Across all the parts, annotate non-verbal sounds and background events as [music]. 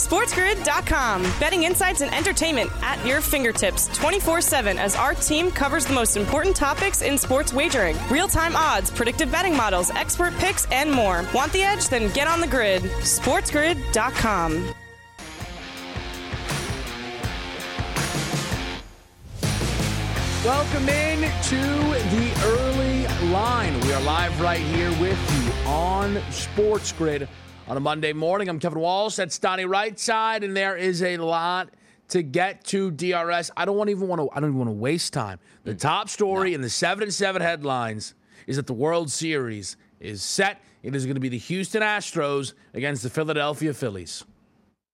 SportsGrid.com. Betting insights and entertainment at your fingertips 24 7 as our team covers the most important topics in sports wagering real time odds, predictive betting models, expert picks, and more. Want the edge? Then get on the grid. SportsGrid.com. Welcome in to the early line. We are live right here with you on Sports Grid on a Monday morning. I'm Kevin Walsh. That's Donnie Rightside, and there is a lot to get to DRS. I don't want even want to. I don't even want to waste time. The mm. top story in the seven and seven headlines is that the World Series is set. It is going to be the Houston Astros against the Philadelphia Phillies.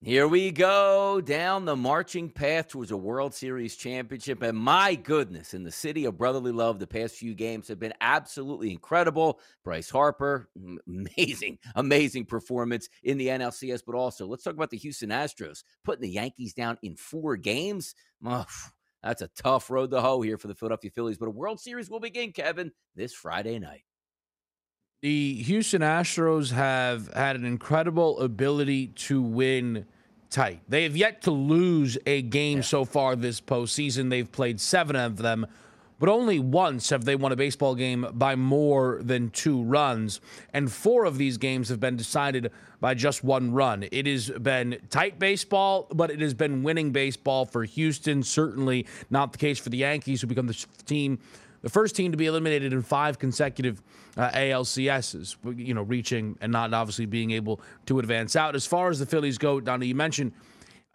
Here we go down the marching path towards a World Series championship. And my goodness, in the city of brotherly love, the past few games have been absolutely incredible. Bryce Harper, amazing, amazing performance in the NLCS. But also, let's talk about the Houston Astros putting the Yankees down in four games. Oh, that's a tough road to hoe here for the Philadelphia Phillies. But a World Series will begin, Kevin, this Friday night. The Houston Astros have had an incredible ability to win tight. They have yet to lose a game yeah. so far this postseason. They've played seven of them, but only once have they won a baseball game by more than two runs. And four of these games have been decided by just one run. It has been tight baseball, but it has been winning baseball for Houston. Certainly not the case for the Yankees, who become the team the first team to be eliminated in five consecutive uh, ALCSs, you know, reaching and not obviously being able to advance out. As far as the Phillies go, Donnie, you mentioned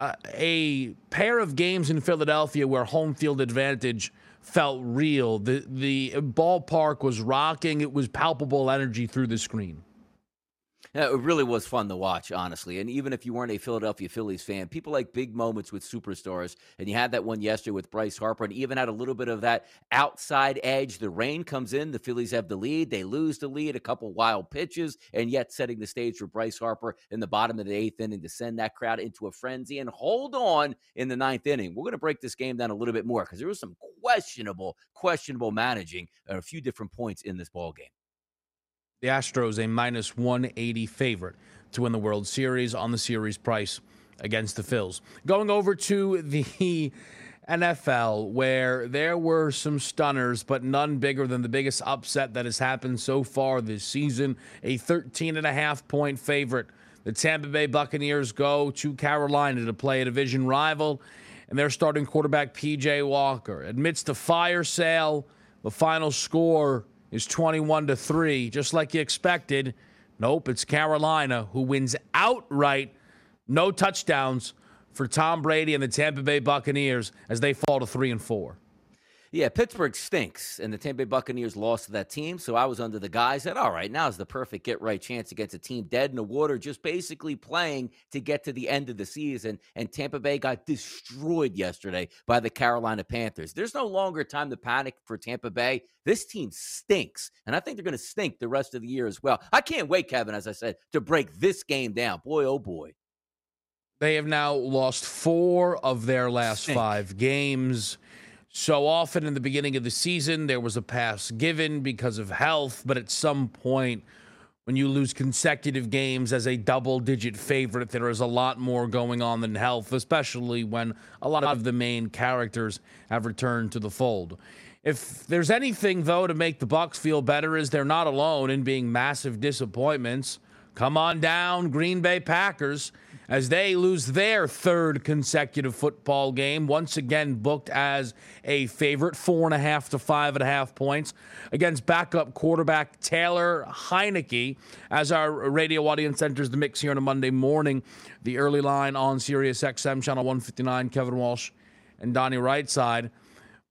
uh, a pair of games in Philadelphia where home field advantage felt real. The the ballpark was rocking. It was palpable energy through the screen. It really was fun to watch, honestly. And even if you weren't a Philadelphia Phillies fan, people like big moments with superstars. And you had that one yesterday with Bryce Harper, and even had a little bit of that outside edge. The rain comes in, the Phillies have the lead, they lose the lead, a couple wild pitches, and yet setting the stage for Bryce Harper in the bottom of the eighth inning to send that crowd into a frenzy and hold on in the ninth inning. We're going to break this game down a little bit more because there was some questionable, questionable managing at a few different points in this ball game. The Astros, a minus 180 favorite to win the World Series on the series price against the Phils. Going over to the [laughs] NFL, where there were some stunners, but none bigger than the biggest upset that has happened so far this season. A 13 and a half point favorite. The Tampa Bay Buccaneers go to Carolina to play a division rival, and their starting quarterback, PJ Walker, admits to fire sale. The final score is 21 to 3, just like you expected. Nope, it's Carolina who wins outright, no touchdowns for Tom Brady and the Tampa Bay Buccaneers as they fall to 3 and 4. Yeah, Pittsburgh stinks, and the Tampa Bay Buccaneers lost to that team. So I was under the guise that, all right, now is the perfect get right chance against a team dead in the water, just basically playing to get to the end of the season. And Tampa Bay got destroyed yesterday by the Carolina Panthers. There's no longer time to panic for Tampa Bay. This team stinks, and I think they're going to stink the rest of the year as well. I can't wait, Kevin, as I said, to break this game down. Boy, oh boy. They have now lost four of their last Stink. five games. So often in the beginning of the season, there was a pass given because of health, but at some point, when you lose consecutive games as a double digit favorite, there is a lot more going on than health, especially when a lot of the main characters have returned to the fold. If there's anything though to make the Bucks feel better is they're not alone in being massive disappointments. Come on down, Green Bay Packers, as they lose their third consecutive football game, once again booked as a favorite, four and a half to five and a half points against backup quarterback Taylor Heinicke. As our radio audience enters the mix here on a Monday morning, the early line on Sirius XM channel 159, Kevin Walsh and Donnie Rightside.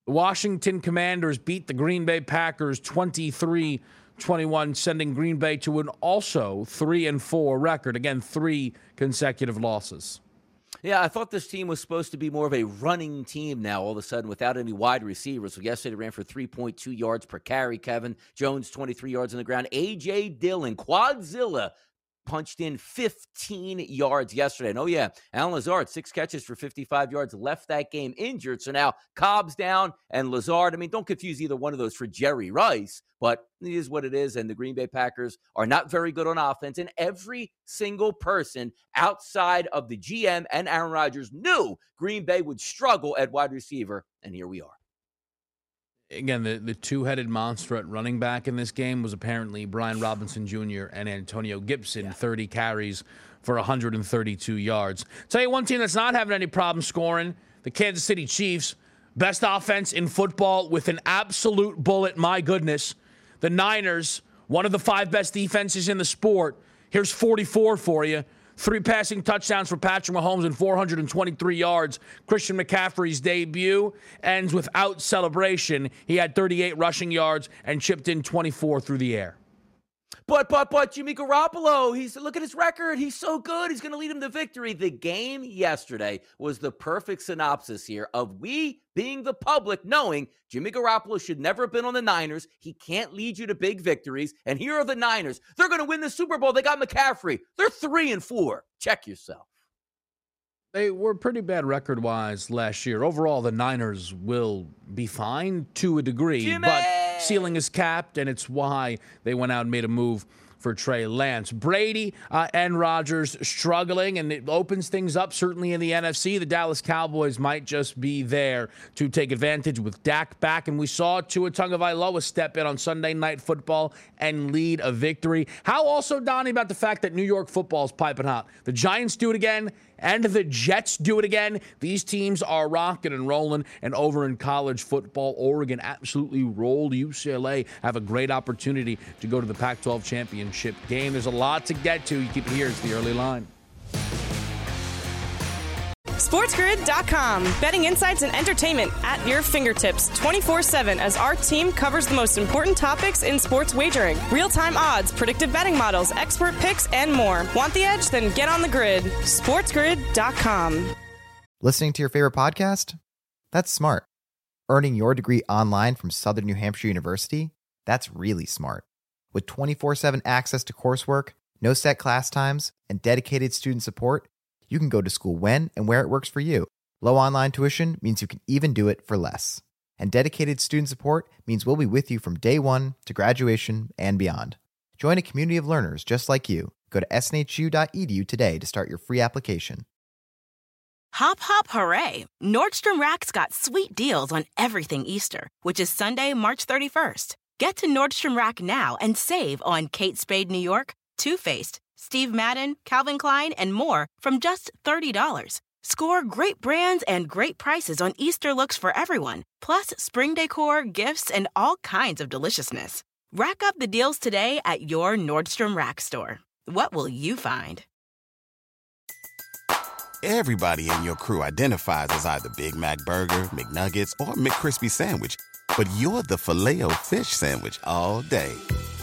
The Washington Commanders beat the Green Bay Packers 23 21, sending Green Bay to an also 3 and 4 record. Again, three consecutive losses. Yeah, I thought this team was supposed to be more of a running team now, all of a sudden, without any wide receivers. So, yesterday they ran for 3.2 yards per carry. Kevin Jones, 23 yards on the ground. A.J. Dillon, Quadzilla, punched in 15 yards yesterday. And oh, yeah, Allen Lazard, six catches for 55 yards, left that game injured. So now Cobb's down and Lazard. I mean, don't confuse either one of those for Jerry Rice, but it is what it is. And the Green Bay Packers are not very good on offense. And every single person outside of the GM and Aaron Rodgers knew Green Bay would struggle at wide receiver. And here we are again, the, the two headed monster at running back in this game was apparently Brian Robinson Jr. and Antonio Gibson, yeah. 30 carries for 132 yards. Tell you one team that's not having any problem scoring the Kansas City Chiefs. Best offense in football with an absolute bullet, my goodness. The Niners, one of the five best defenses in the sport. Here's 44 for you. Three passing touchdowns for Patrick Mahomes and 423 yards. Christian McCaffrey's debut ends without celebration. He had 38 rushing yards and chipped in 24 through the air. But but but Jimmy Garoppolo, he's look at his record. He's so good. He's going to lead him to victory. The game yesterday was the perfect synopsis here of we being the public knowing Jimmy Garoppolo should never have been on the Niners. He can't lead you to big victories. And here are the Niners. They're going to win the Super Bowl. They got McCaffrey. They're 3 and 4. Check yourself. They were pretty bad record wise last year. Overall, the Niners will be fine to a degree, Jimmy! but ceiling is capped, and it's why they went out and made a move for Trey Lance. Brady uh, and Rodgers struggling, and it opens things up certainly in the NFC. The Dallas Cowboys might just be there to take advantage with Dak back, and we saw Tua Tagovailoa step in on Sunday Night Football and lead a victory. How also, Donnie, about the fact that New York football is piping hot? The Giants do it again, and the Jets do it again. These teams are rocking and rolling. And over in college football, Oregon absolutely rolled UCLA. Have a great opportunity to go to the Pac 12 championship game. There's a lot to get to. You keep it here. It's the early line. SportsGrid.com. Betting insights and entertainment at your fingertips 24 7 as our team covers the most important topics in sports wagering real time odds, predictive betting models, expert picks, and more. Want the edge? Then get on the grid. SportsGrid.com. Listening to your favorite podcast? That's smart. Earning your degree online from Southern New Hampshire University? That's really smart. With 24 7 access to coursework, no set class times, and dedicated student support, you can go to school when and where it works for you. Low online tuition means you can even do it for less. And dedicated student support means we'll be with you from day one to graduation and beyond. Join a community of learners just like you. Go to snhu.edu today to start your free application. Hop, hop, hooray! Nordstrom Rack's got sweet deals on everything Easter, which is Sunday, March 31st. Get to Nordstrom Rack now and save on Kate Spade New York, Too Faced, Steve Madden, Calvin Klein, and more from just $30. Score great brands and great prices on Easter looks for everyone, plus spring decor, gifts, and all kinds of deliciousness. Rack up the deals today at your Nordstrom Rack store. What will you find? Everybody in your crew identifies as either Big Mac Burger, McNuggets, or McCrispy Sandwich, but you're the Filet-O-Fish Sandwich all day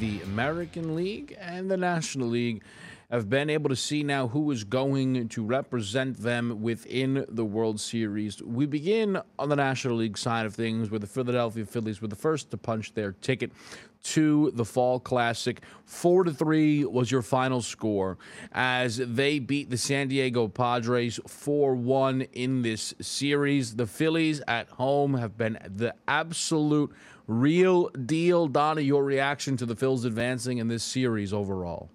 the American League and the National League have been able to see now who is going to represent them within the World Series. We begin on the National League side of things, where the Philadelphia Phillies were the first to punch their ticket to the Fall Classic. Four to three was your final score as they beat the San Diego Padres 4 1 in this series. The Phillies at home have been the absolute real deal. Donna, your reaction to the Phils advancing in this series overall?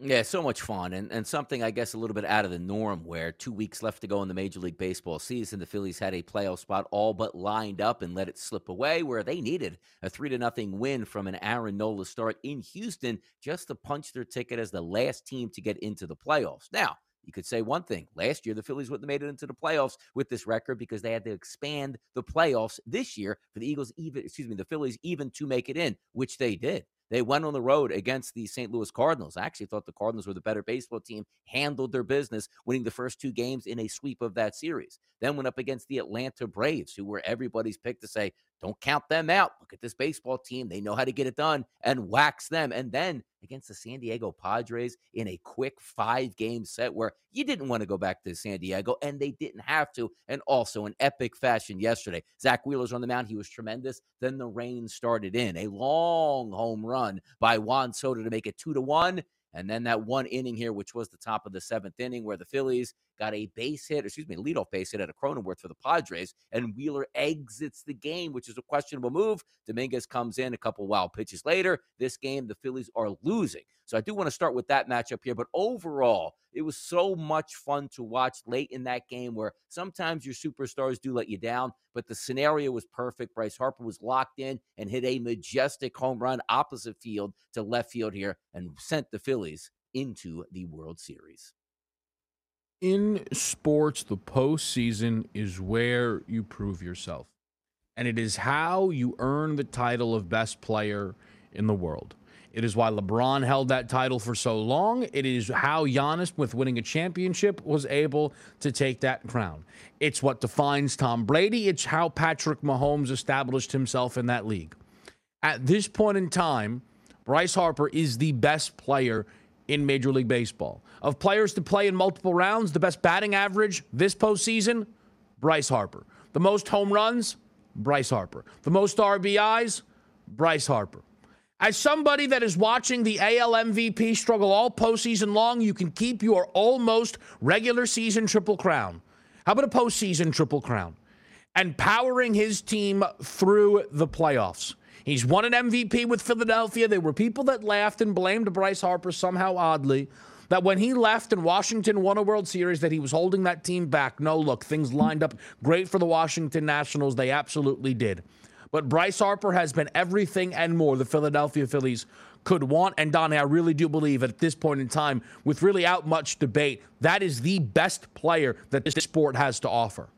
Yeah, so much fun and, and something I guess a little bit out of the norm where two weeks left to go in the Major League Baseball season. The Phillies had a playoff spot all but lined up and let it slip away where they needed a three to nothing win from an Aaron Nola start in Houston just to punch their ticket as the last team to get into the playoffs. Now, you could say one thing. Last year, the Phillies wouldn't have made it into the playoffs with this record because they had to expand the playoffs this year for the Eagles, even, excuse me, the Phillies even to make it in, which they did. They went on the road against the St. Louis Cardinals. I actually thought the Cardinals were the better baseball team, handled their business, winning the first two games in a sweep of that series. Then went up against the Atlanta Braves, who were everybody's pick to say, don't count them out. Look at this baseball team. They know how to get it done and wax them. And then against the San Diego Padres in a quick five game set where you didn't want to go back to San Diego and they didn't have to. And also in epic fashion yesterday. Zack Wheeler's on the mound. He was tremendous. Then the rain started in. A long home run by Juan Soto to make it two to one. And then that one inning here, which was the top of the seventh inning, where the Phillies got a base hit, excuse me, leadoff base hit at a Cronenworth for the Padres, and Wheeler exits the game, which is a questionable move. Dominguez comes in a couple wild pitches later. This game, the Phillies are losing. So I do want to start with that matchup here. But overall, it was so much fun to watch late in that game where sometimes your superstars do let you down, but the scenario was perfect. Bryce Harper was locked in and hit a majestic home run opposite field to left field here and sent the Phillies into the World Series in sports, the postseason is where you prove yourself. And it is how you earn the title of best player in the world. It is why LeBron held that title for so long. It is how Giannis, with winning a championship, was able to take that crown. It's what defines Tom Brady. It's how Patrick Mahomes established himself in that league. At this point in time, Bryce Harper is the best player in Major League Baseball. Of players to play in multiple rounds, the best batting average this postseason, Bryce Harper. The most home runs, Bryce Harper. The most RBIs, Bryce Harper. As somebody that is watching the AL MVP struggle all postseason long, you can keep your almost regular season triple crown. How about a postseason triple crown? And powering his team through the playoffs. He's won an MVP with Philadelphia. There were people that laughed and blamed Bryce Harper somehow oddly that when he left and Washington won a World Series that he was holding that team back. No, look, things lined up great for the Washington Nationals. They absolutely did. But Bryce Harper has been everything and more the Philadelphia Phillies could want. And Donnie, I really do believe at this point in time, with really out much debate, that is the best player that this sport has to offer.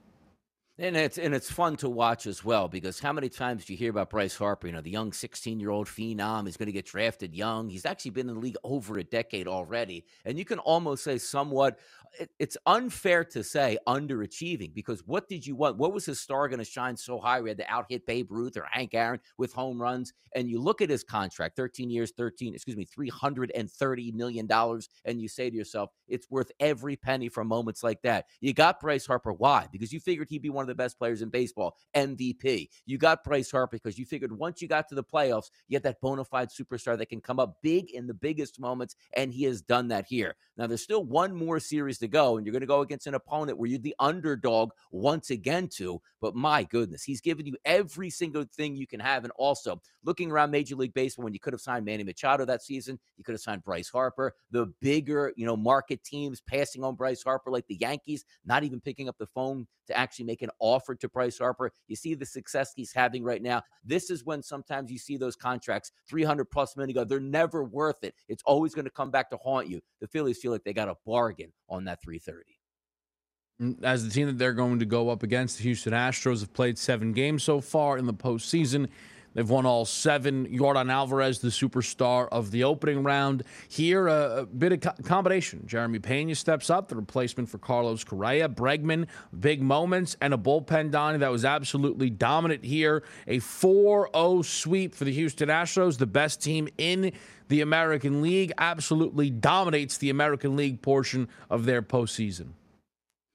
And it's and it's fun to watch as well because how many times do you hear about Bryce Harper? You know, the young 16 year old phenom. He's going to get drafted young. He's actually been in the league over a decade already, and you can almost say somewhat it, it's unfair to say underachieving because what did you want? What was his star going to shine so high? We had to out hit Babe Ruth or Hank Aaron with home runs. And you look at his contract 13 years, 13, excuse me, $330 million. And you say to yourself, it's worth every penny for moments like that. You got Bryce Harper. Why? Because you figured he'd be one of the best players in baseball, MVP. You got Bryce Harper because you figured once you got to the playoffs, you had that bona fide superstar that can come up big in the biggest moments. And he has done that here. Now, there's still one more series to go, and you're going to go against an opponent where you're the underdog once again, too. But my goodness, he's given you every single thing you can have. And also, looking around Major League Baseball, when you could have signed Manny Machado that season, you could have signed Bryce Harper. The bigger, you know, market teams passing on Bryce Harper, like the Yankees, not even picking up the phone to actually make an offer to Bryce Harper. You see the success he's having right now. This is when sometimes you see those contracts, 300 plus million ago, they're never worth it. It's always going to come back to haunt you. The Phillies feel like they got a bargain on that 330 mm, as the team that they're going to go up against, the Houston Astros have played seven games so far in the postseason. They've won all seven. Yordan Alvarez, the superstar of the opening round. Here, a, a bit of co- combination. Jeremy Pena steps up, the replacement for Carlos Correa. Bregman, big moments, and a bullpen, Donnie, that was absolutely dominant here. A 4 0 sweep for the Houston Astros, the best team in the American League, absolutely dominates the American League portion of their postseason.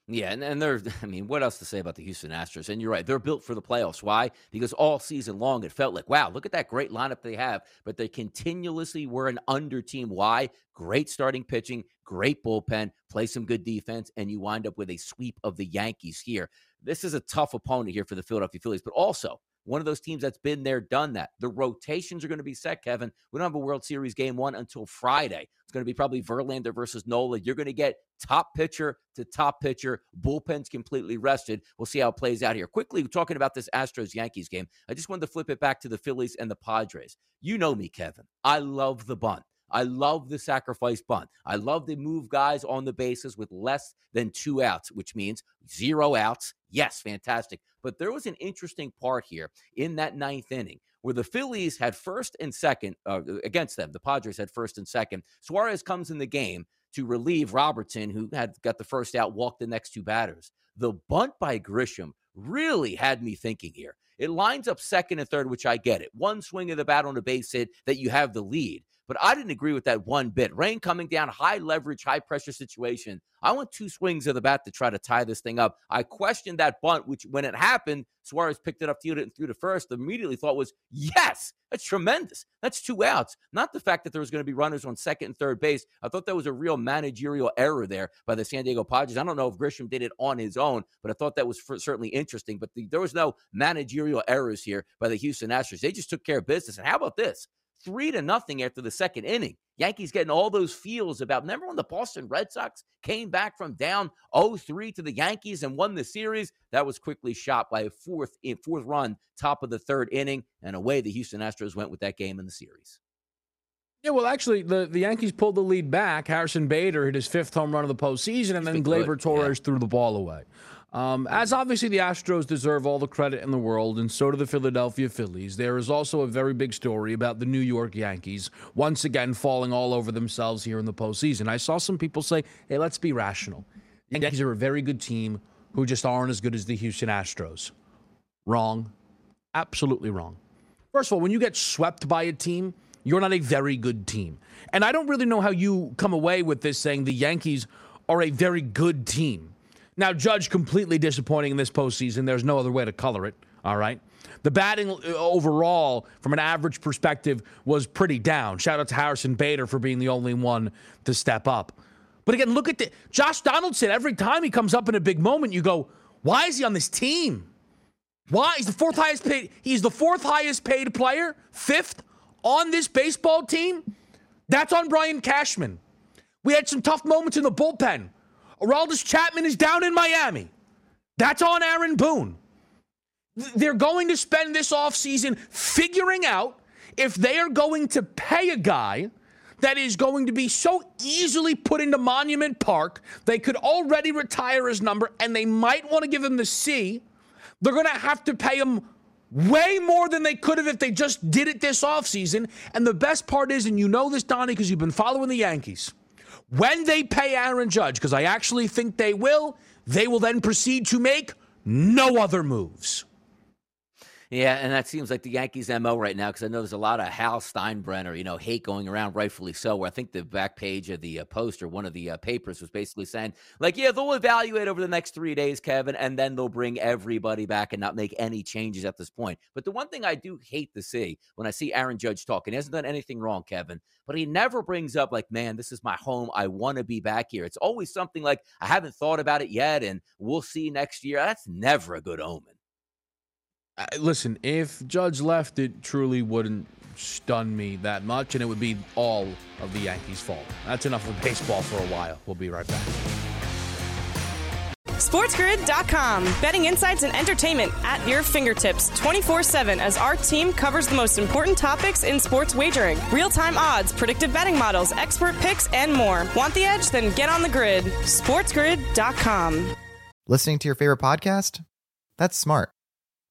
Yeah, and, and they're, [laughs] I mean, what else to say about the Houston Astros? And you're right, they're built for the playoffs. Why? Because all season long, it felt like, wow, look at that great lineup they have, but they continuously were an under team. Why? Great starting pitching, great bullpen, play some good defense, and you wind up with a sweep of the Yankees here. This is a tough opponent here for the Philadelphia Phillies, but also one of those teams that's been there, done that. The rotations are going to be set, Kevin. We don't have a World Series game one until Friday. It's going to be probably Verlander versus Nola. You're going to get top pitcher to top pitcher. Bullpen's completely rested. We'll see how it plays out here. Quickly, talking about this Astros Yankees game, I just wanted to flip it back to the Phillies and the Padres. You know me, Kevin. I love the bunt. I love the sacrifice bunt. I love to move guys on the bases with less than two outs, which means zero outs. Yes, fantastic. But there was an interesting part here in that ninth inning where the Phillies had first and second uh, against them. The Padres had first and second. Suarez comes in the game to relieve Robertson, who had got the first out, walked the next two batters. The bunt by Grisham really had me thinking here. It lines up second and third, which I get it. One swing of the bat on a base hit that you have the lead. But I didn't agree with that one bit. Rain coming down, high leverage, high pressure situation. I want two swings of the bat to try to tie this thing up. I questioned that bunt, which when it happened, Suarez picked it up, fielded it, and threw to first. Immediately thought was, yes, that's tremendous. That's two outs. Not the fact that there was going to be runners on second and third base. I thought that was a real managerial error there by the San Diego Padres. I don't know if Grisham did it on his own, but I thought that was certainly interesting. But the, there was no managerial errors here by the Houston Astros. They just took care of business. And how about this? Three to nothing after the second inning. Yankees getting all those feels about. Remember when the Boston Red Sox came back from down 0-3 to the Yankees and won the series? That was quickly shot by a fourth fourth run, top of the third inning, and away the Houston Astros went with that game in the series. Yeah, well, actually, the, the Yankees pulled the lead back. Harrison Bader hit his fifth home run of the postseason, and then Gleyber Torres yeah. threw the ball away. Um, as obviously the Astros deserve all the credit in the world, and so do the Philadelphia Phillies, there is also a very big story about the New York Yankees once again falling all over themselves here in the postseason. I saw some people say, hey, let's be rational. The Yankees are a very good team who just aren't as good as the Houston Astros. Wrong. Absolutely wrong. First of all, when you get swept by a team, you're not a very good team. And I don't really know how you come away with this saying the Yankees are a very good team. Now, Judge completely disappointing in this postseason. There's no other way to color it. All right. The batting uh, overall, from an average perspective, was pretty down. Shout out to Harrison Bader for being the only one to step up. But again, look at the Josh Donaldson. Every time he comes up in a big moment, you go, "Why is he on this team? Why he's the fourth highest paid? He's the fourth highest paid player, fifth on this baseball team. That's on Brian Cashman. We had some tough moments in the bullpen. Aroldis Chapman is down in Miami. That's on Aaron Boone. They're going to spend this offseason figuring out if they are going to pay a guy that is going to be so easily put into Monument Park, they could already retire his number and they might want to give him the C. They're going to have to pay him way more than they could have if they just did it this offseason. And the best part is, and you know this, Donnie, because you've been following the Yankees when they pay Aaron Judge, because I actually think they will, they will then proceed to make no other moves. Yeah, and that seems like the Yankees' MO right now because I know there's a lot of Hal Steinbrenner, you know, hate going around, rightfully so. Where I think the back page of the uh, post or one of the uh, papers was basically saying, like, yeah, they'll evaluate over the next three days, Kevin, and then they'll bring everybody back and not make any changes at this point. But the one thing I do hate to see when I see Aaron Judge talking, he hasn't done anything wrong, Kevin, but he never brings up, like, man, this is my home. I want to be back here. It's always something like, I haven't thought about it yet, and we'll see next year. That's never a good omen. Uh, listen, if Judge left, it truly wouldn't stun me that much, and it would be all of the Yankees' fault. That's enough of baseball for a while. We'll be right back. SportsGrid.com. Betting insights and entertainment at your fingertips 24 7 as our team covers the most important topics in sports wagering real time odds, predictive betting models, expert picks, and more. Want the edge? Then get on the grid. SportsGrid.com. Listening to your favorite podcast? That's smart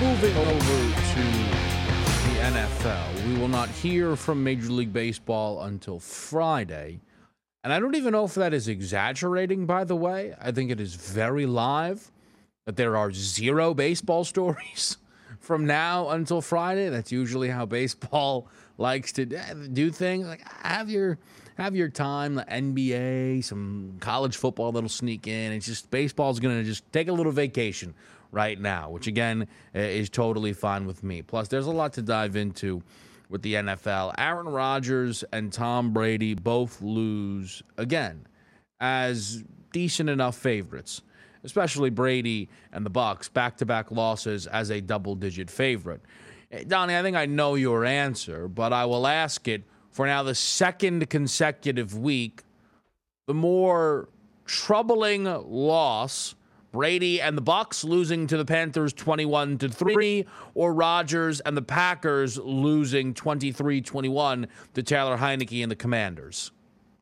Moving over to the NFL, we will not hear from Major League Baseball until Friday. And I don't even know if that is exaggerating, by the way. I think it is very live that there are zero baseball [laughs] stories from now until Friday. That's usually how baseball [laughs] likes to do things. Like have your have your time, the NBA, some college football that'll sneak in. It's just baseball's going to just take a little vacation right now, which again is totally fine with me. Plus, there's a lot to dive into with the NFL. Aaron Rodgers and Tom Brady both lose again as decent enough favorites, especially Brady and the Bucks back-to-back losses as a double-digit favorite. Eh, Donnie, I think I know your answer, but I will ask it for now the second consecutive week. The more troubling loss Brady and the Bucks losing to the Panthers 21 to 3 or Rodgers and the Packers losing 23-21 to Taylor Heinicke and the Commanders.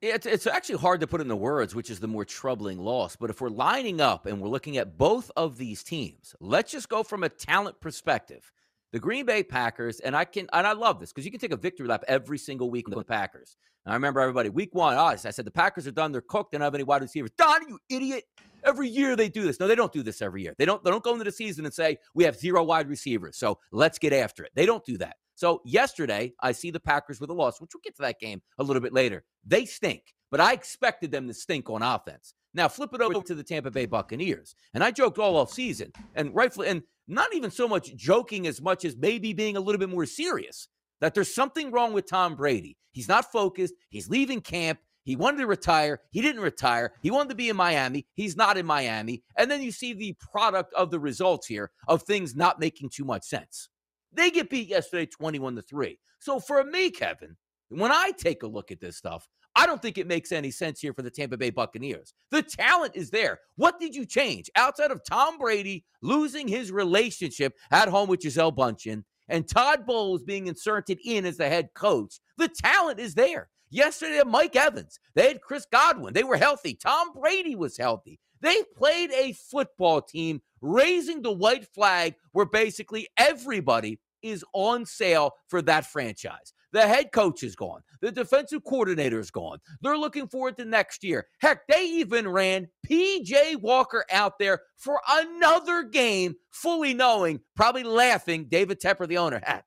It's, it's actually hard to put into words which is the more troubling loss. But if we're lining up and we're looking at both of these teams, let's just go from a talent perspective. The Green Bay Packers, and I can and I love this because you can take a victory lap every single week with the Packers. And I remember everybody week one, oh, I said the Packers are done, they're cooked, they don't have any wide receivers. Don, you idiot! Every year they do this. No, they don't do this every year. They don't. They don't go into the season and say we have zero wide receivers, so let's get after it. They don't do that. So yesterday, I see the Packers with a loss, which we'll get to that game a little bit later. They stink, but I expected them to stink on offense. Now flip it over to the Tampa Bay Buccaneers, and I joked all off season, and rightfully, and not even so much joking as much as maybe being a little bit more serious that there's something wrong with Tom Brady. He's not focused. He's leaving camp. He wanted to retire. He didn't retire. He wanted to be in Miami. He's not in Miami. And then you see the product of the results here of things not making too much sense. They get beat yesterday 21 to 3. So for me, Kevin, when I take a look at this stuff, I don't think it makes any sense here for the Tampa Bay Buccaneers. The talent is there. What did you change outside of Tom Brady losing his relationship at home with Gisele Bündchen and Todd Bowles being inserted in as the head coach? The talent is there. Yesterday, Mike Evans. They had Chris Godwin. They were healthy. Tom Brady was healthy. They played a football team raising the white flag where basically everybody is on sale for that franchise. The head coach is gone. The defensive coordinator is gone. They're looking forward to next year. Heck, they even ran PJ Walker out there for another game, fully knowing, probably laughing, David Tepper, the owner, had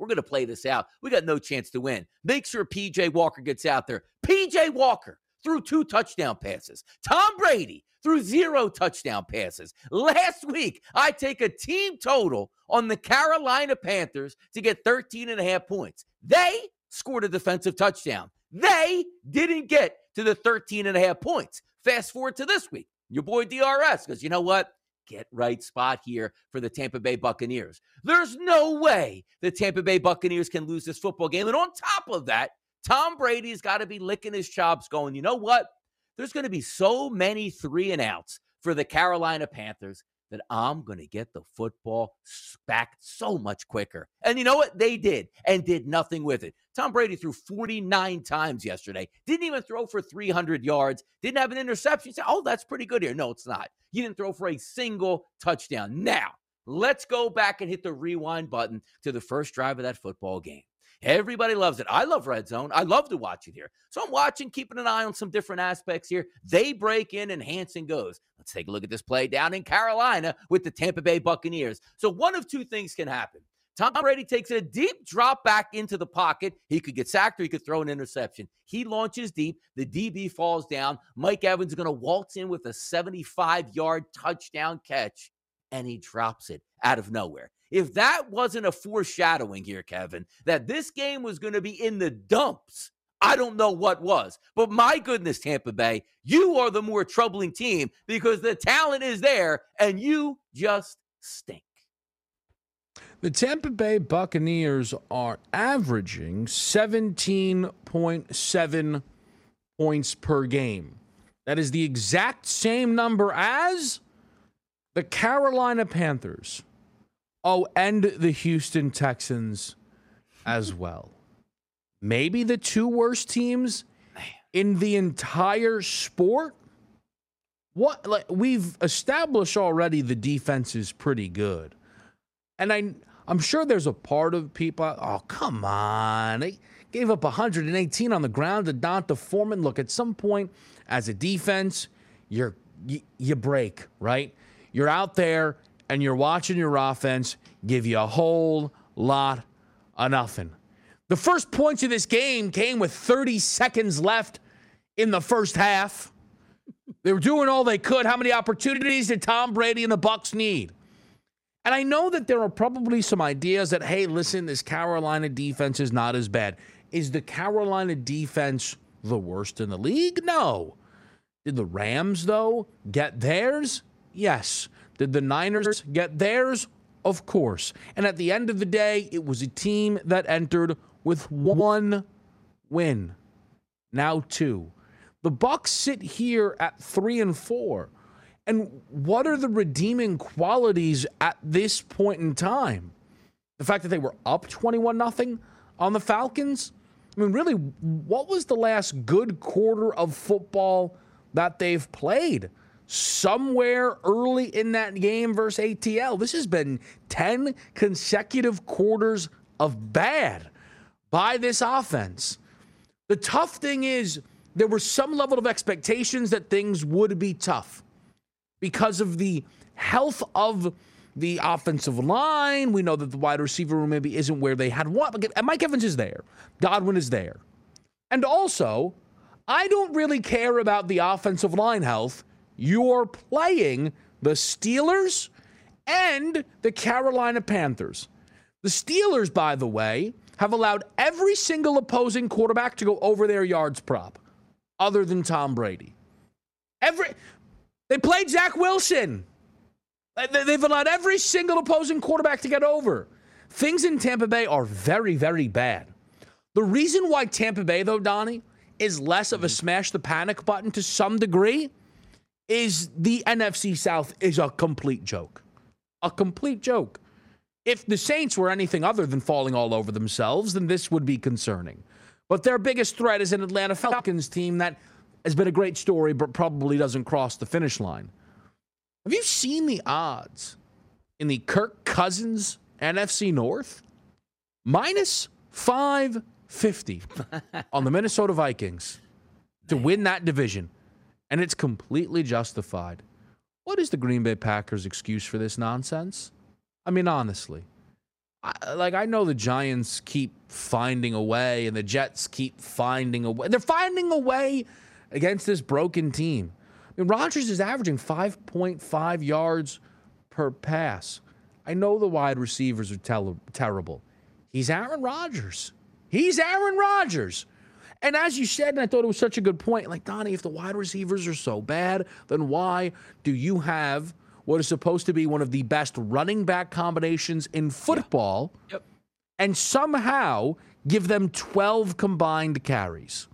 we're going to play this out. We got no chance to win. Make sure PJ Walker gets out there. PJ Walker threw two touchdown passes. Tom Brady threw zero touchdown passes. Last week, I take a team total on the Carolina Panthers to get 13 and a half points. They scored a defensive touchdown. They didn't get to the 13 and a half points. Fast forward to this week. Your boy DRS goes, you know what? get right spot here for the Tampa Bay Buccaneers. There's no way the Tampa Bay Buccaneers can lose this football game. And on top of that, Tom Brady's got to be licking his chops going, you know what? There's going to be so many three and outs for the Carolina Panthers that I'm going to get the football back so much quicker. And you know what? They did and did nothing with it. Tom Brady threw 49 times yesterday, didn't even throw for 300 yards, didn't have an interception. You say, oh, that's pretty good here. No, it's not. He didn't throw for a single touchdown. Now, let's go back and hit the rewind button to the first drive of that football game. Everybody loves it. I love Red Zone. I love to watch it here. So I'm watching, keeping an eye on some different aspects here. They break in and Hanson goes. Let's take a look at this play down in Carolina with the Tampa Bay Buccaneers. So one of two things can happen. Tom Brady takes a deep drop back into the pocket. He could get sacked or he could throw an interception. He launches deep. The DB falls down. Mike Evans is going to waltz in with a 75 yard touchdown catch, and he drops it out of nowhere. If that wasn't a foreshadowing here, Kevin, that this game was going to be in the dumps, I don't know what was. But my goodness, Tampa Bay, you are the more troubling team because the talent is there and you just stink. The Tampa Bay Buccaneers are averaging 17.7 points per game. That is the exact same number as the Carolina Panthers. Oh, and the Houston Texans as well. Maybe the two worst teams in the entire sport. What like we've established already the defense is pretty good. And I I'm sure there's a part of people, oh, come on. They gave up 118 on the ground to D'Onta Foreman. Look, at some point as a defense, you're you, you break, right? You're out there and you're watching your offense give you a whole lot of nothing. The first points of this game came with 30 seconds left in the first half. They were doing all they could. How many opportunities did Tom Brady and the Bucks need? And I know that there are probably some ideas that, hey, listen, this Carolina defense is not as bad. Is the Carolina defense the worst in the league? No. Did the Rams, though, get theirs? Yes. Did the Niners get theirs? Of course. And at the end of the day, it was a team that entered with one win. Now two. The Bucks sit here at three and four. And what are the redeeming qualities at this point in time? The fact that they were up 21 nothing on the Falcons? I mean, really, what was the last good quarter of football that they've played? Somewhere early in that game versus ATL. This has been 10 consecutive quarters of bad by this offense. The tough thing is, there were some level of expectations that things would be tough because of the health of the offensive line. We know that the wide receiver room maybe isn't where they had. And Mike Evans is there. Godwin is there. And also, I don't really care about the offensive line health. You're playing the Steelers and the Carolina Panthers. The Steelers, by the way, have allowed every single opposing quarterback to go over their yards prop, other than Tom Brady. Every they played Zach Wilson. They've allowed every single opposing quarterback to get over. Things in Tampa Bay are very, very bad. The reason why Tampa Bay, though, Donnie, is less of a mm-hmm. smash the panic button to some degree is the NFC South is a complete joke. A complete joke. If the Saints were anything other than falling all over themselves, then this would be concerning. But their biggest threat is an Atlanta Falcons team that has been a great story, but probably doesn't cross the finish line. Have you seen the odds in the Kirk Cousins NFC North? Minus 550 [laughs] on the Minnesota Vikings to win that division. And it's completely justified. What is the Green Bay Packers' excuse for this nonsense? I mean, honestly. I, like, I know the Giants keep finding a way and the Jets keep finding a way. They're finding a way against this broken team. I mean, Rodgers is averaging 5.5 yards per pass. I know the wide receivers are tel- terrible. He's Aaron Rodgers. He's Aaron Rodgers. And as you said, and I thought it was such a good point, like, Donnie, if the wide receivers are so bad, then why do you have what is supposed to be one of the best running back combinations in football Yep. and somehow give them 12 combined carries?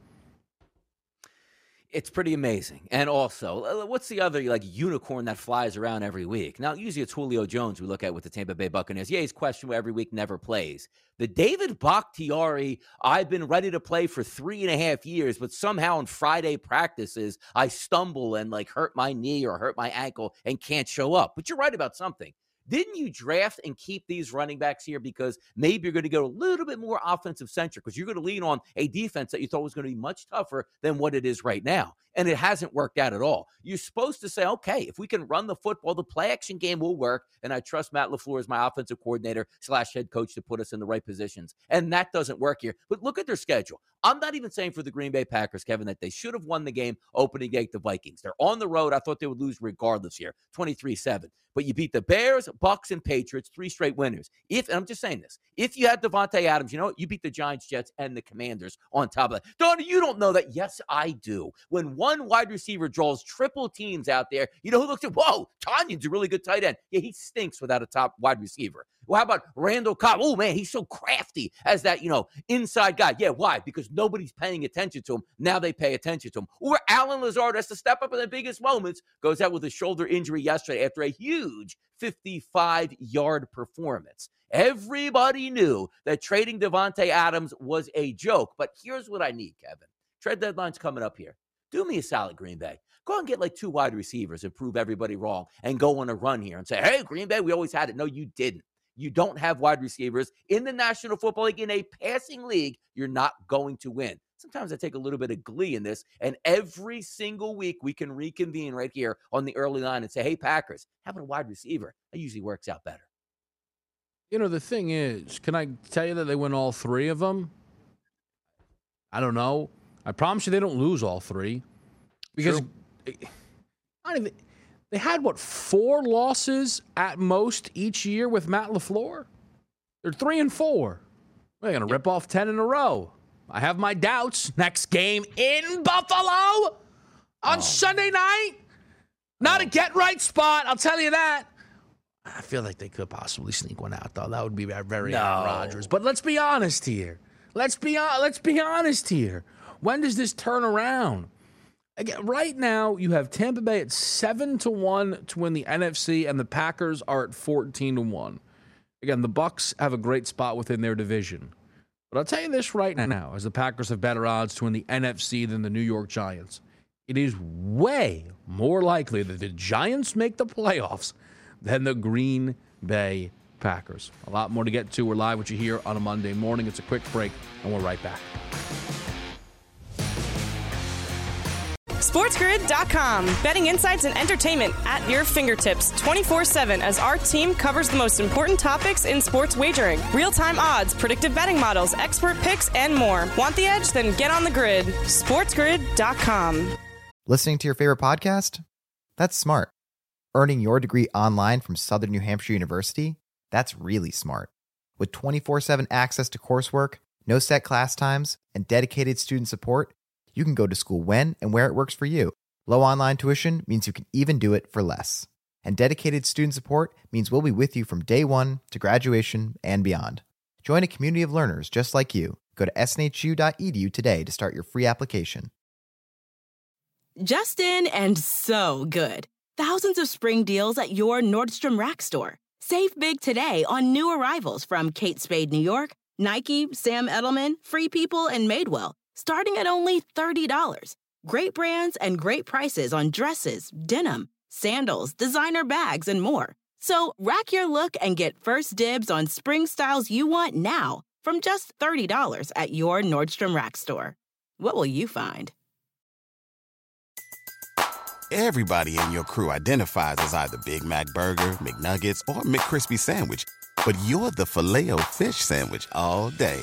It's pretty amazing. And also, what's the other like unicorn that flies around every week? Now, usually it's Julio Jones we look at with the Tampa Bay Buccaneers. Yeah, he's questionable every week, never plays. The David Bakhtiari, I've been ready to play for three and a half years, but somehow on Friday practices, I stumble and like hurt my knee or hurt my ankle and can't show up. But you're right about something. Didn't you draft and keep these running backs here because maybe you're going to go a little bit more offensive centric because you're going to lean on a defense that you thought was going to be much tougher than what it is right now? And it hasn't worked out at all. You're supposed to say, okay, if we can run the football, the play action game will work. And I trust Matt LaFleur as my offensive coordinator slash head coach to put us in the right positions. And that doesn't work here. But look at their schedule. I'm not even saying for the Green Bay Packers, Kevin, that they should have won the game opening gate the Vikings. They're on the road. I thought they would lose regardless here, 23-7. But you beat the Bears, Bucks, and Patriots, three straight winners. If I'm just saying this, if you had Davante Adams, you know what? You beat the Giants, Jets, and the Commanders on top of that. Donnie, you don't know that. Yes, I do. When one wide receiver draws triple teams out there, you know who looks at, whoa, Tonyan's a really good tight end. Yeah, he stinks without a top wide receiver. Well, how about Randall Cobb? Oh man, he's so crafty as that, you know, inside guy. Yeah, why? Because nobody's paying attention to him. Now they pay attention to him. Or Allen Lazard has to step up in the biggest moments, goes out with a shoulder injury yesterday after a huge 55 yard performance. Everybody knew that trading Davante Adams was a joke. But here's what I need, Kevin. Trade deadline's coming up here. Do me a solid, Green Bay. Go and get like two wide receivers and prove everybody wrong and go on a run here and say, hey, Green Bay, we always had it. No, you didn't. You don't have wide receivers in the National Football League, in a passing league, you're not going to win. Sometimes I take a little bit of glee in this. And every single week, we can reconvene right here on the early line and say, hey, Packers, having a wide receiver, that usually works out better. You know, the thing is, can I tell you that they win all three of them? I don't know. I promise you they don't lose all three. Because I don't even, they had what four losses at most each year with Matt LaFleur? They're three and four. They're gonna rip off ten in a row. I have my doubts. Next game in Buffalo on oh. Sunday night. Not oh. a get right spot, I'll tell you that. I feel like they could possibly sneak one out, though. That would be very no. Rodgers. But let's be honest here. Let's be uh, let's be honest here. When does this turn around? Again, right now you have Tampa Bay at seven to one to win the NFC, and the Packers are at fourteen to one. Again, the Bucks have a great spot within their division. But I'll tell you this right now, as the Packers have better odds to win the NFC than the New York Giants, it is way more likely that the Giants make the playoffs than the Green Bay Packers. A lot more to get to. We're live with you here on a Monday morning. It's a quick break, and we're right back. SportsGrid.com. Betting insights and entertainment at your fingertips 24 7 as our team covers the most important topics in sports wagering real time odds, predictive betting models, expert picks, and more. Want the edge? Then get on the grid. SportsGrid.com. Listening to your favorite podcast? That's smart. Earning your degree online from Southern New Hampshire University? That's really smart. With 24 7 access to coursework, no set class times, and dedicated student support, you can go to school when and where it works for you. Low online tuition means you can even do it for less. And dedicated student support means we'll be with you from day one to graduation and beyond. Join a community of learners just like you. Go to snhu.edu today to start your free application. Justin and so good. Thousands of spring deals at your Nordstrom Rack store. Save big today on new arrivals from Kate Spade New York, Nike, Sam Edelman, Free People, and Madewell starting at only $30. Great brands and great prices on dresses, denim, sandals, designer bags, and more. So rack your look and get first dibs on spring styles you want now from just $30 at your Nordstrom Rack store. What will you find? Everybody in your crew identifies as either Big Mac Burger, McNuggets, or McCrispy Sandwich, but you're the Filet-O-Fish Sandwich all day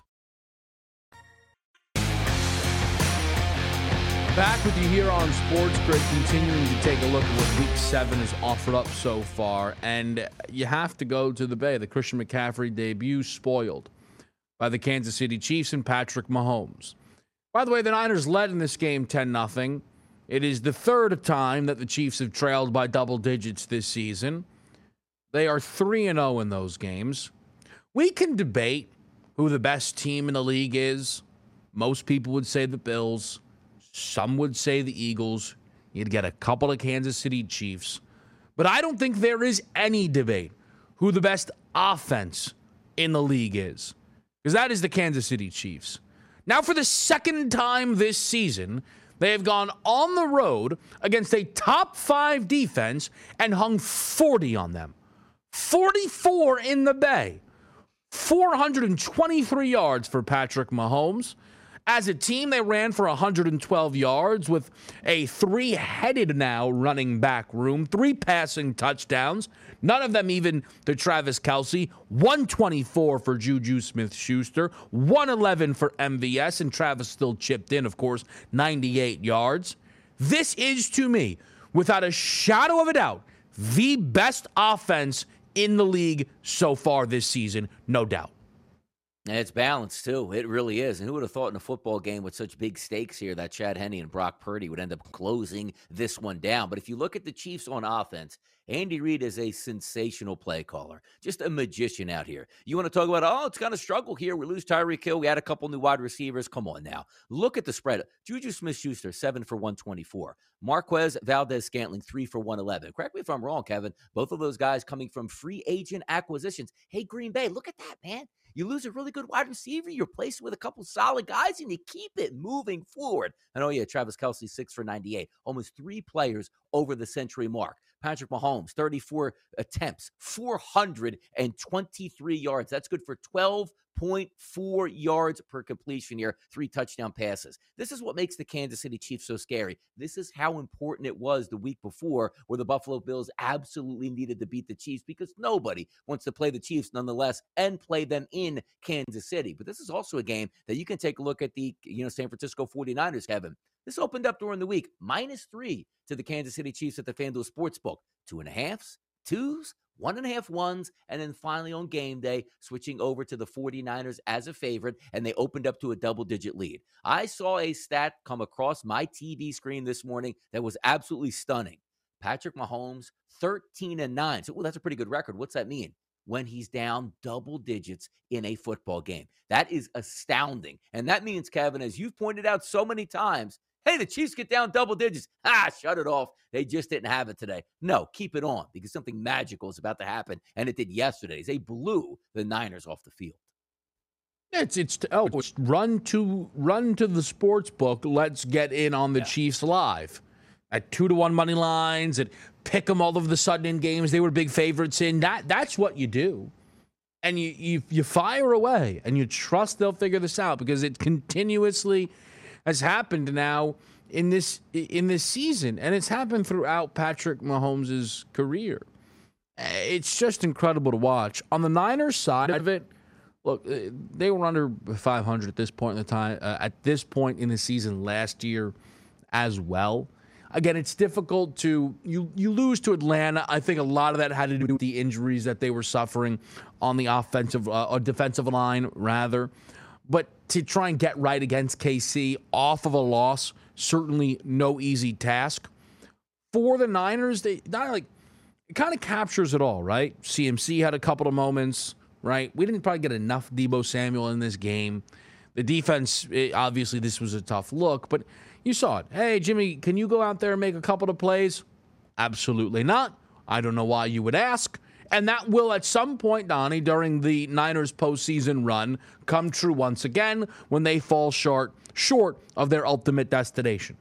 Back with you here on Sports Grid, continuing to take a look at what Week Seven has offered up so far, and you have to go to the Bay. The Christian McCaffrey debut spoiled by the Kansas City Chiefs and Patrick Mahomes. By the way, the Niners led in this game 10 0. It is the third time that the Chiefs have trailed by double digits this season. They are 3 0 in those games. We can debate who the best team in the league is. Most people would say the Bills. Some would say the Eagles. You'd get a couple of Kansas City Chiefs. But I don't think there is any debate who the best offense in the league is, because that is the Kansas City Chiefs. Now, for the second time this season, they have gone on the road against a top five defense and hung 40 on them. 44 in the Bay. 423 yards for Patrick Mahomes. As a team, they ran for 112 yards with a three headed now running back room, three passing touchdowns, none of them even to Travis Kelce, 124 for Juju Smith Schuster, 111 for MVS, and Travis still chipped in, of course, 98 yards. This is, to me, without a shadow of a doubt, the best offense in the league so far this season, no doubt. And it's balanced too. It really is. And who would have thought in a football game with such big stakes here that Chad Henne and Brock Purdy would end up closing this one down? But if you look at the Chiefs on offense, Andy Reid is a sensational play caller, just a magician out here. You want to talk about, oh, it's going to struggle here. We lose Tyreek Hill. We had a couple new wide receivers. Come on now. Look at the spread. Juju Smith Schuster, seven for 124. Marquez Valdes-Scantling, three for 111. Correct me if I'm wrong, Kevin. Both of those guys coming from free agent acquisitions. Hey, Green Bay, look at that, man. You lose a really good wide receiver. You replace it with a couple solid guys and you keep it moving forward. And oh, yeah, Travis Kelce, six for 98. Almost three players over the century mark. Patrick Mahomes, 34 attempts, 423 yards. That's good for 12.4 yards per completion here, three touchdown passes. This is what makes the Kansas City Chiefs so scary. This is how important it was the week before, where the Buffalo Bills absolutely needed to beat the Chiefs because nobody wants to play the Chiefs nonetheless and play them in Kansas City. But this is also a game that you can take a look at the, you know, San Francisco 49ers, Kevin. This opened up during the week, minus three to the Kansas City Chiefs at the FanDuel Sportsbook. Two and a halfs, twos, one and a half ones, and then finally on game day, switching over to the 49ers as a favorite, and they opened up to a double digit lead. I saw a stat come across my TV screen this morning that was absolutely stunning. Patrick Mahomes, 13 and 9. So, well, that's a pretty good record. What's that mean? When he's down double digits in a football game. That is astounding. And that means, Kevin, as you've pointed out so many times, Hey, the Chiefs get down double digits. Ah, shut it off. They just didn't have it today. No, keep it on because something magical is about to happen. And it did yesterday. They blew the Niners off the field. It's it's oh it's run to run to the sports book. Let's get in on the yeah. Chiefs live at two to one money lines and pick them all of the sudden in games they were big favorites in. That that's what you do, and you you you fire away and you trust they'll figure this out because it continuously has happened now in this in this season, and it's happened throughout Patrick Mahomes' career. It's just incredible to watch. On the Niners side of it, look, uh, they were under 500 at this point in the time. Uh, at this point in the season last year, as well. Again, it's difficult to you you lose to Atlanta. I think a lot of that had to do with the injuries that they were suffering on the offensive uh, or defensive line, rather. But to try and get right against KC off of a loss, certainly no easy task. For the Niners, they not like it kind of captures it all, right? CMC had a couple of moments, right? We didn't probably get enough Deebo Samuel in this game. The defense, it, obviously, this was a tough look, but you saw it. Hey, Jimmy, can you go out there and make a couple of plays? Absolutely not. I don't know why you would ask. And that will, at some point, Donnie, during the Niners postseason run, come true once again when they fall short short of their ultimate destination.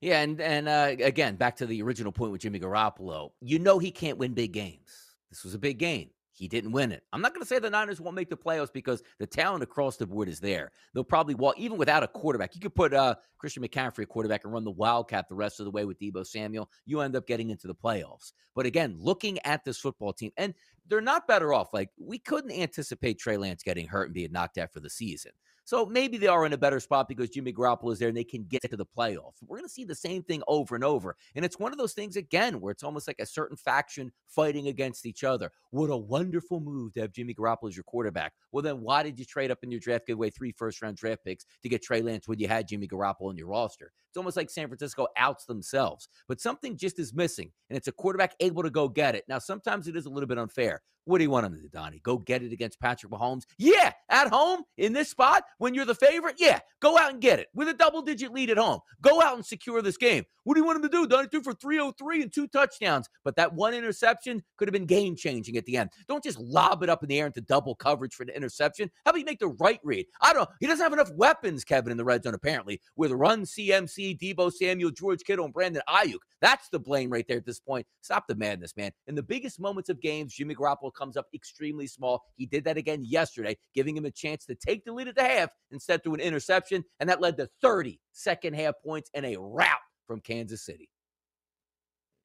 Yeah, and and uh, again, back to the original point with Jimmy Garoppolo, you know he can't win big games. This was a big game. He didn't win it. I'm not going to say the Niners won't make the playoffs because the talent across the board is there. They'll probably walk, even without a quarterback. You could put uh, Christian McCaffrey a quarterback and run the Wildcat the rest of the way with Deebo Samuel. You end up getting into the playoffs. But again, looking at this football team, and they're not better off. Like, we couldn't anticipate Trey Lance getting hurt and being knocked out for the season. So maybe they are in a better spot because Jimmy Garoppolo is there and they can get to the playoffs. We're going to see the same thing over and over. And it's one of those things, again, where it's almost like a certain faction fighting against each other. What a wonderful move to have Jimmy Garoppolo as your quarterback. Well, then why did you trade up in your draft, give away three first round draft picks to get Trey Lance when you had Jimmy Garoppolo in your roster? It's almost like San Francisco outs themselves. But something just is missing, and it's a quarterback able to go get it. Now, sometimes it is a little bit unfair. What do you want him to do, Donnie? Go get it against Patrick Mahomes? Yeah, at home in this spot when you're the favorite? Yeah, go out and get it with a double digit lead at home. Go out and secure this game. What do you want him to do? Donnie threw for 303 and two touchdowns, but that one interception could have been game changing at the end. Don't just lob it up in the air into double coverage for the interception. How about you make the right read? I don't know. He doesn't have enough weapons, Kevin, in the red zone, apparently, with run CMC, Deebo Samuel, George Kittle, and Brandon Aiyuk. That's the blame right there at this point. Stop the madness, man. In the biggest moments of games, Jimmy Garoppolo comes up extremely small. He did that again yesterday, giving him a chance to take the lead at the half instead through an interception, and that led to 30 second half points and a rout from Kansas City.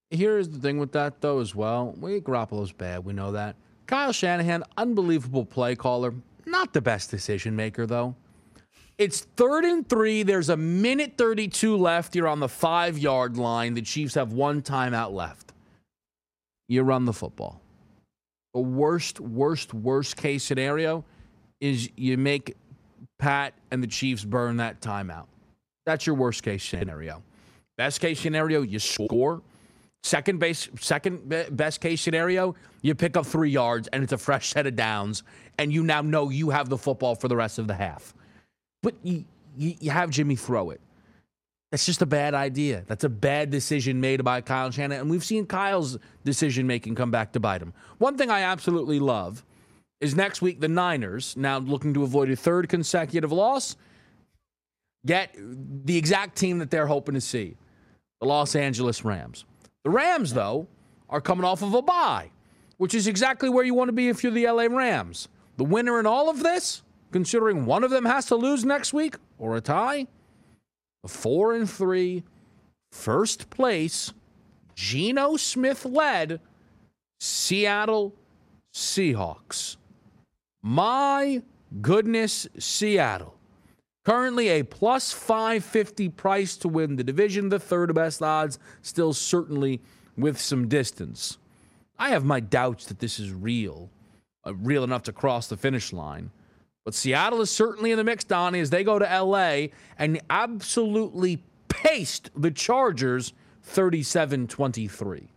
Here's the thing with that, though, as well. We Garoppolo's bad. We know that. Kyle Shanahan, unbelievable play caller. Not the best decision maker, though. It's third and three. There's a minute 32 left. You're on the five yard line. The Chiefs have one timeout left. You run the football. The worst, worst, worst case scenario is you make Pat and the Chiefs burn that timeout. That's your worst case scenario. Best case scenario, you score. Second base, second best case scenario, you pick up three yards and it's a fresh set of downs, and you now know you have the football for the rest of the half. But you, you, you have Jimmy throw it. That's just a bad idea. That's a bad decision made by Kyle Shanahan. And we've seen Kyle's decision making come back to bite him. One thing I absolutely love is next week the Niners, now looking to avoid a third consecutive loss, get the exact team that they're hoping to see the Los Angeles Rams. The Rams, though, are coming off of a bye, which is exactly where you want to be if you're the LA Rams. The winner in all of this, considering one of them has to lose next week or a tie, four and three, first place, Geno Smith led Seattle Seahawks. My goodness, Seattle. Currently a plus 550 price to win the division, the third best odds, still certainly with some distance. I have my doubts that this is real, uh, real enough to cross the finish line. But Seattle is certainly in the mix, Donnie, as they go to LA and absolutely paced the Chargers 37 23.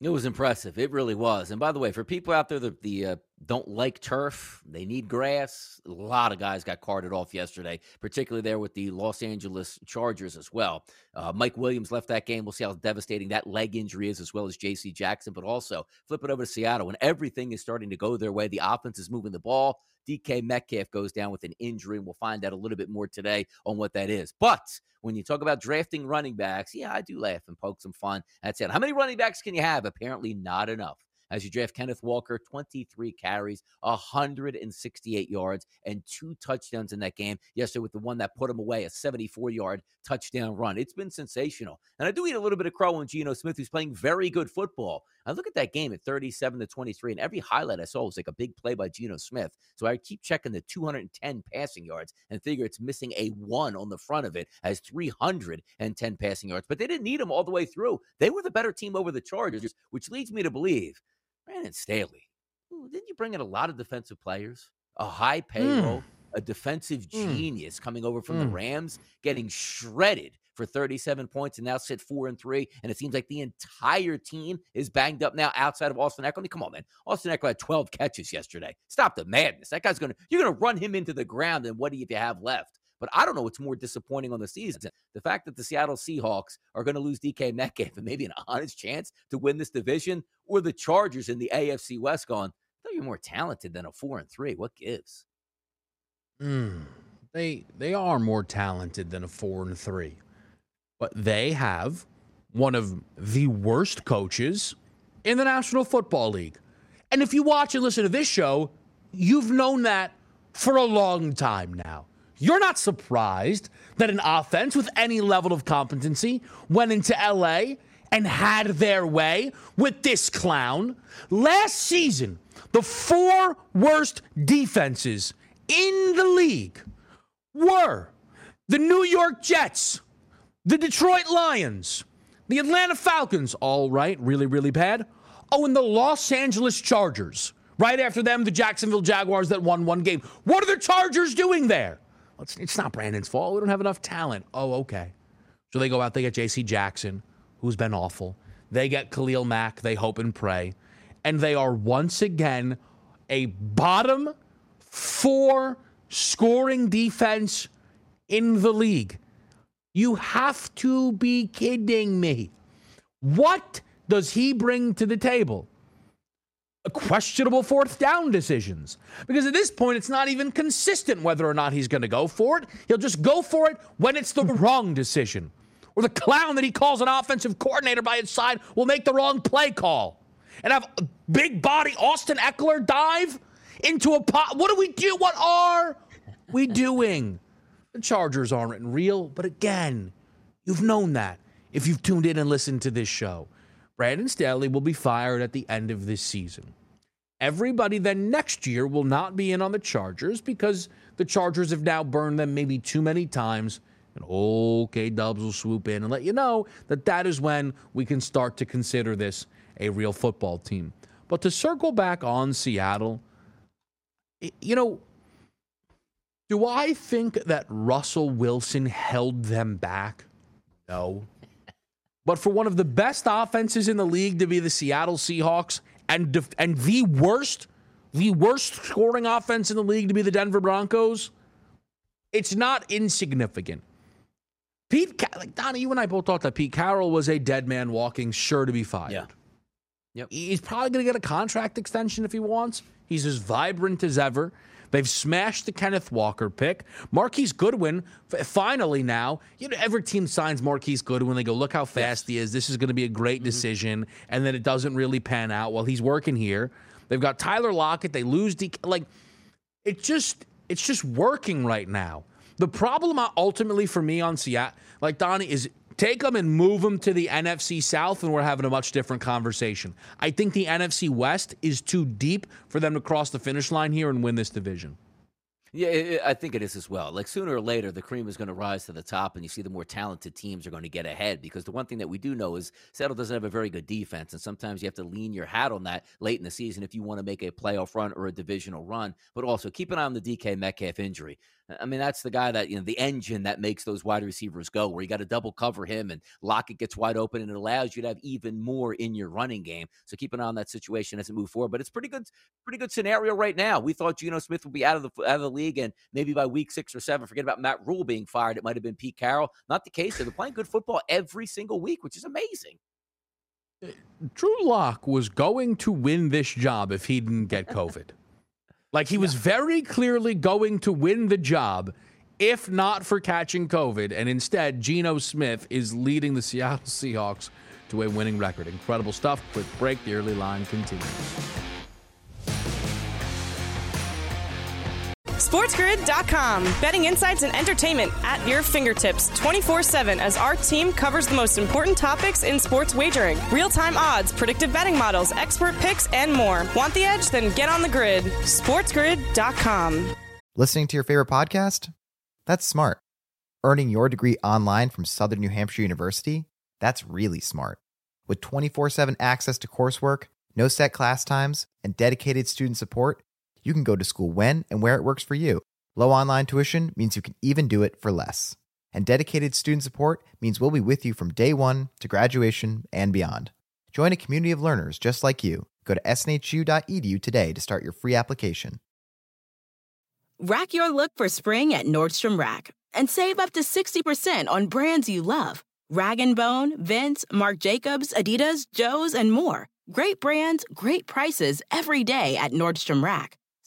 It was impressive. It really was. And by the way, for people out there that the uh, don't like turf, they need grass. A lot of guys got carted off yesterday, particularly there with the Los Angeles Chargers as well. Uh, Mike Williams left that game. We'll see how devastating that leg injury is, as well as J.C. Jackson. But also flip it over to Seattle when everything is starting to go their way. The offense is moving the ball. DK Metcalf goes down with an injury, and we'll find out a little bit more today on what that is. But when you talk about drafting running backs, yeah, I do laugh and poke some fun. That's it. How many running backs can you have? Apparently, not enough as you draft Kenneth Walker, 23 carries, 168 yards, and two touchdowns in that game. Yesterday, with the one that put him away, a 74 yard touchdown run. It's been sensational. And I do eat a little bit of crow on Geno Smith, who's playing very good football. I look at that game at 37 to 23, and every highlight I saw was like a big play by Geno Smith. So I keep checking the 210 passing yards and figure it's missing a one on the front of it as 310 passing yards. But they didn't need him all the way through. They were the better team over the Chargers, which leads me to believe Brandon Staley. Ooh, didn't you bring in a lot of defensive players? A high payroll, mm. a defensive mm. genius coming over from mm. the Rams, getting shredded for 37 points and now sit four and three. And it seems like the entire team is banged up now outside of Austin mean, come on, man. Austin Ekeler had 12 catches yesterday. Stop the madness. That guy's gonna you're gonna run him into the ground. And what do you have left? But I don't know what's more disappointing on the season. The fact that the Seattle Seahawks are going to lose DK Metcalf and maybe an honest chance to win this division, or the Chargers in the AFC West going, you're more talented than a four and three. What gives? Mm, they they are more talented than a four and three. But they have one of the worst coaches in the National Football League. And if you watch and listen to this show, you've known that for a long time now. You're not surprised that an offense with any level of competency went into LA and had their way with this clown. Last season, the four worst defenses in the league were the New York Jets, the Detroit Lions, the Atlanta Falcons, all right, really, really bad. Oh, and the Los Angeles Chargers. Right after them, the Jacksonville Jaguars that won one game. What are the Chargers doing there? It's, it's not Brandon's fault. We don't have enough talent. Oh, okay. So they go out, they get J.C. Jackson, who's been awful. They get Khalil Mack, they hope and pray. and they are once again a bottom four scoring defense in the league. You have to be kidding me. What does he bring to the table? questionable fourth down decisions. Because at this point, it's not even consistent whether or not he's going to go for it. He'll just go for it when it's the wrong decision. Or the clown that he calls an offensive coordinator by his side will make the wrong play call. And have a big body Austin Ekeler dive into a pot. What do we do? What are we doing? The Chargers aren't real, but again, you've known that if you've tuned in and listened to this show. Brandon Staley will be fired at the end of this season. Everybody then next year will not be in on the Chargers because the Chargers have now burned them maybe too many times. And okay, Dubs will swoop in and let you know that that is when we can start to consider this a real football team. But to circle back on Seattle, you know, do I think that Russell Wilson held them back? No. But for one of the best offenses in the league to be the Seattle Seahawks and def- and the worst, the worst scoring offense in the league to be the Denver Broncos, it's not insignificant. Pete, like Donnie, you and I both thought that Pete Carroll was a dead man walking, sure to be fired. Yeah. Yep. He's probably going to get a contract extension if he wants. He's as vibrant as ever. They've smashed the Kenneth Walker pick. Marquise Goodwin, finally now, you know, every team signs Marquise Goodwin. They go, look how fast he is. This is going to be a great mm-hmm. decision. And then it doesn't really pan out while he's working here. They've got Tyler Lockett. They lose, D- like, it just, it's just working right now. The problem ultimately for me on Seattle, like Donnie, is Take them and move them to the NFC South, and we're having a much different conversation. I think the NFC West is too deep for them to cross the finish line here and win this division. Yeah, I think it is as well. Like sooner or later, the cream is going to rise to the top, and you see the more talented teams are going to get ahead. Because the one thing that we do know is Seattle doesn't have a very good defense, and sometimes you have to lean your hat on that late in the season if you want to make a playoff run or a divisional run. But also keep an eye on the DK Metcalf injury. I mean, that's the guy that, you know, the engine that makes those wide receivers go, where you got to double cover him and Lockett gets wide open and it allows you to have even more in your running game. So keep an eye on that situation as it moves forward. But it's pretty good, pretty good scenario right now. We thought Geno Smith would be out of the out of the league and maybe by week six or seven, forget about Matt Rhule being fired. It might have been Pete Carroll. Not the case. They're playing good football every single week, which is amazing. Uh, Drew Lock was going to win this job if he didn't get COVID. Like he was very clearly going to win the job if not for catching COVID. And instead, Geno Smith is leading the Seattle Seahawks to a winning record. Incredible stuff. Quick break. The early line continues. SportsGrid.com. Betting insights and entertainment at your fingertips 24 7 as our team covers the most important topics in sports wagering real time odds, predictive betting models, expert picks, and more. Want the edge? Then get on the grid. SportsGrid.com. Listening to your favorite podcast? That's smart. Earning your degree online from Southern New Hampshire University? That's really smart. With 24 7 access to coursework, no set class times, and dedicated student support, you can go to school when and where it works for you. Low online tuition means you can even do it for less. And dedicated student support means we'll be with you from day one to graduation and beyond. Join a community of learners just like you. Go to snhu.edu today to start your free application. Rack your look for spring at Nordstrom Rack and save up to 60% on brands you love. Rag & Bone, Vince, Marc Jacobs, Adidas, Joe's, and more. Great brands, great prices every day at Nordstrom Rack.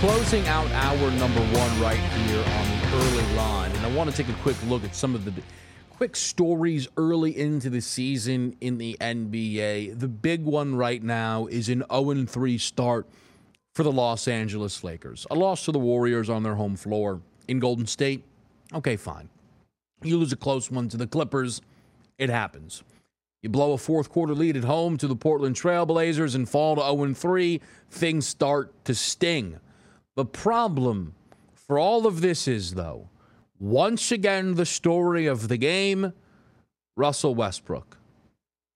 Closing out hour number one right here on the early line. And I want to take a quick look at some of the quick stories early into the season in the NBA. The big one right now is an 0 3 start for the Los Angeles Lakers. A loss to the Warriors on their home floor in Golden State. Okay, fine. You lose a close one to the Clippers. It happens. You blow a fourth quarter lead at home to the Portland Trailblazers and fall to 0 3. Things start to sting. The problem for all of this is, though, once again, the story of the game Russell Westbrook.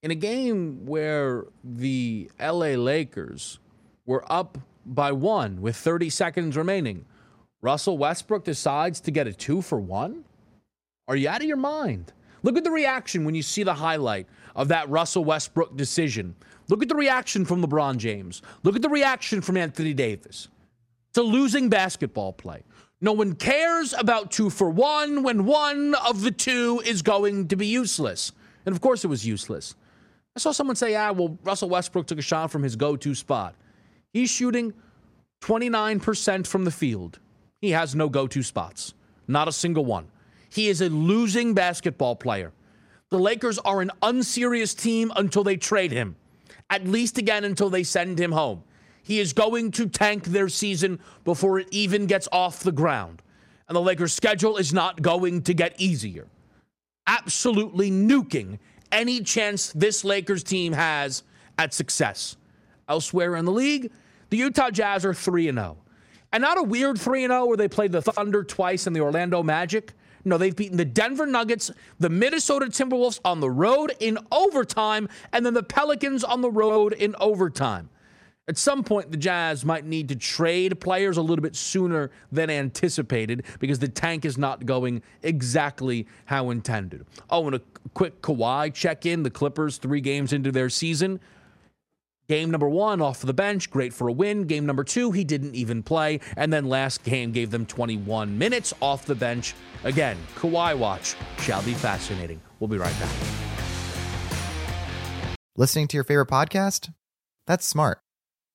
In a game where the LA Lakers were up by one with 30 seconds remaining, Russell Westbrook decides to get a two for one? Are you out of your mind? Look at the reaction when you see the highlight of that Russell Westbrook decision. Look at the reaction from LeBron James. Look at the reaction from Anthony Davis. It's a losing basketball play. No one cares about two for one when one of the two is going to be useless. And of course, it was useless. I saw someone say, ah, well, Russell Westbrook took a shot from his go to spot. He's shooting 29% from the field. He has no go to spots, not a single one. He is a losing basketball player. The Lakers are an unserious team until they trade him, at least again until they send him home. He is going to tank their season before it even gets off the ground. And the Lakers' schedule is not going to get easier. Absolutely nuking any chance this Lakers team has at success. Elsewhere in the league, the Utah Jazz are 3 0. And not a weird 3 0 where they played the Thunder twice and the Orlando Magic. No, they've beaten the Denver Nuggets, the Minnesota Timberwolves on the road in overtime, and then the Pelicans on the road in overtime. At some point, the Jazz might need to trade players a little bit sooner than anticipated because the tank is not going exactly how intended. Oh, and a quick Kawhi check in. The Clippers, three games into their season. Game number one, off the bench, great for a win. Game number two, he didn't even play. And then last game gave them 21 minutes off the bench. Again, Kawhi watch shall be fascinating. We'll be right back. Listening to your favorite podcast? That's smart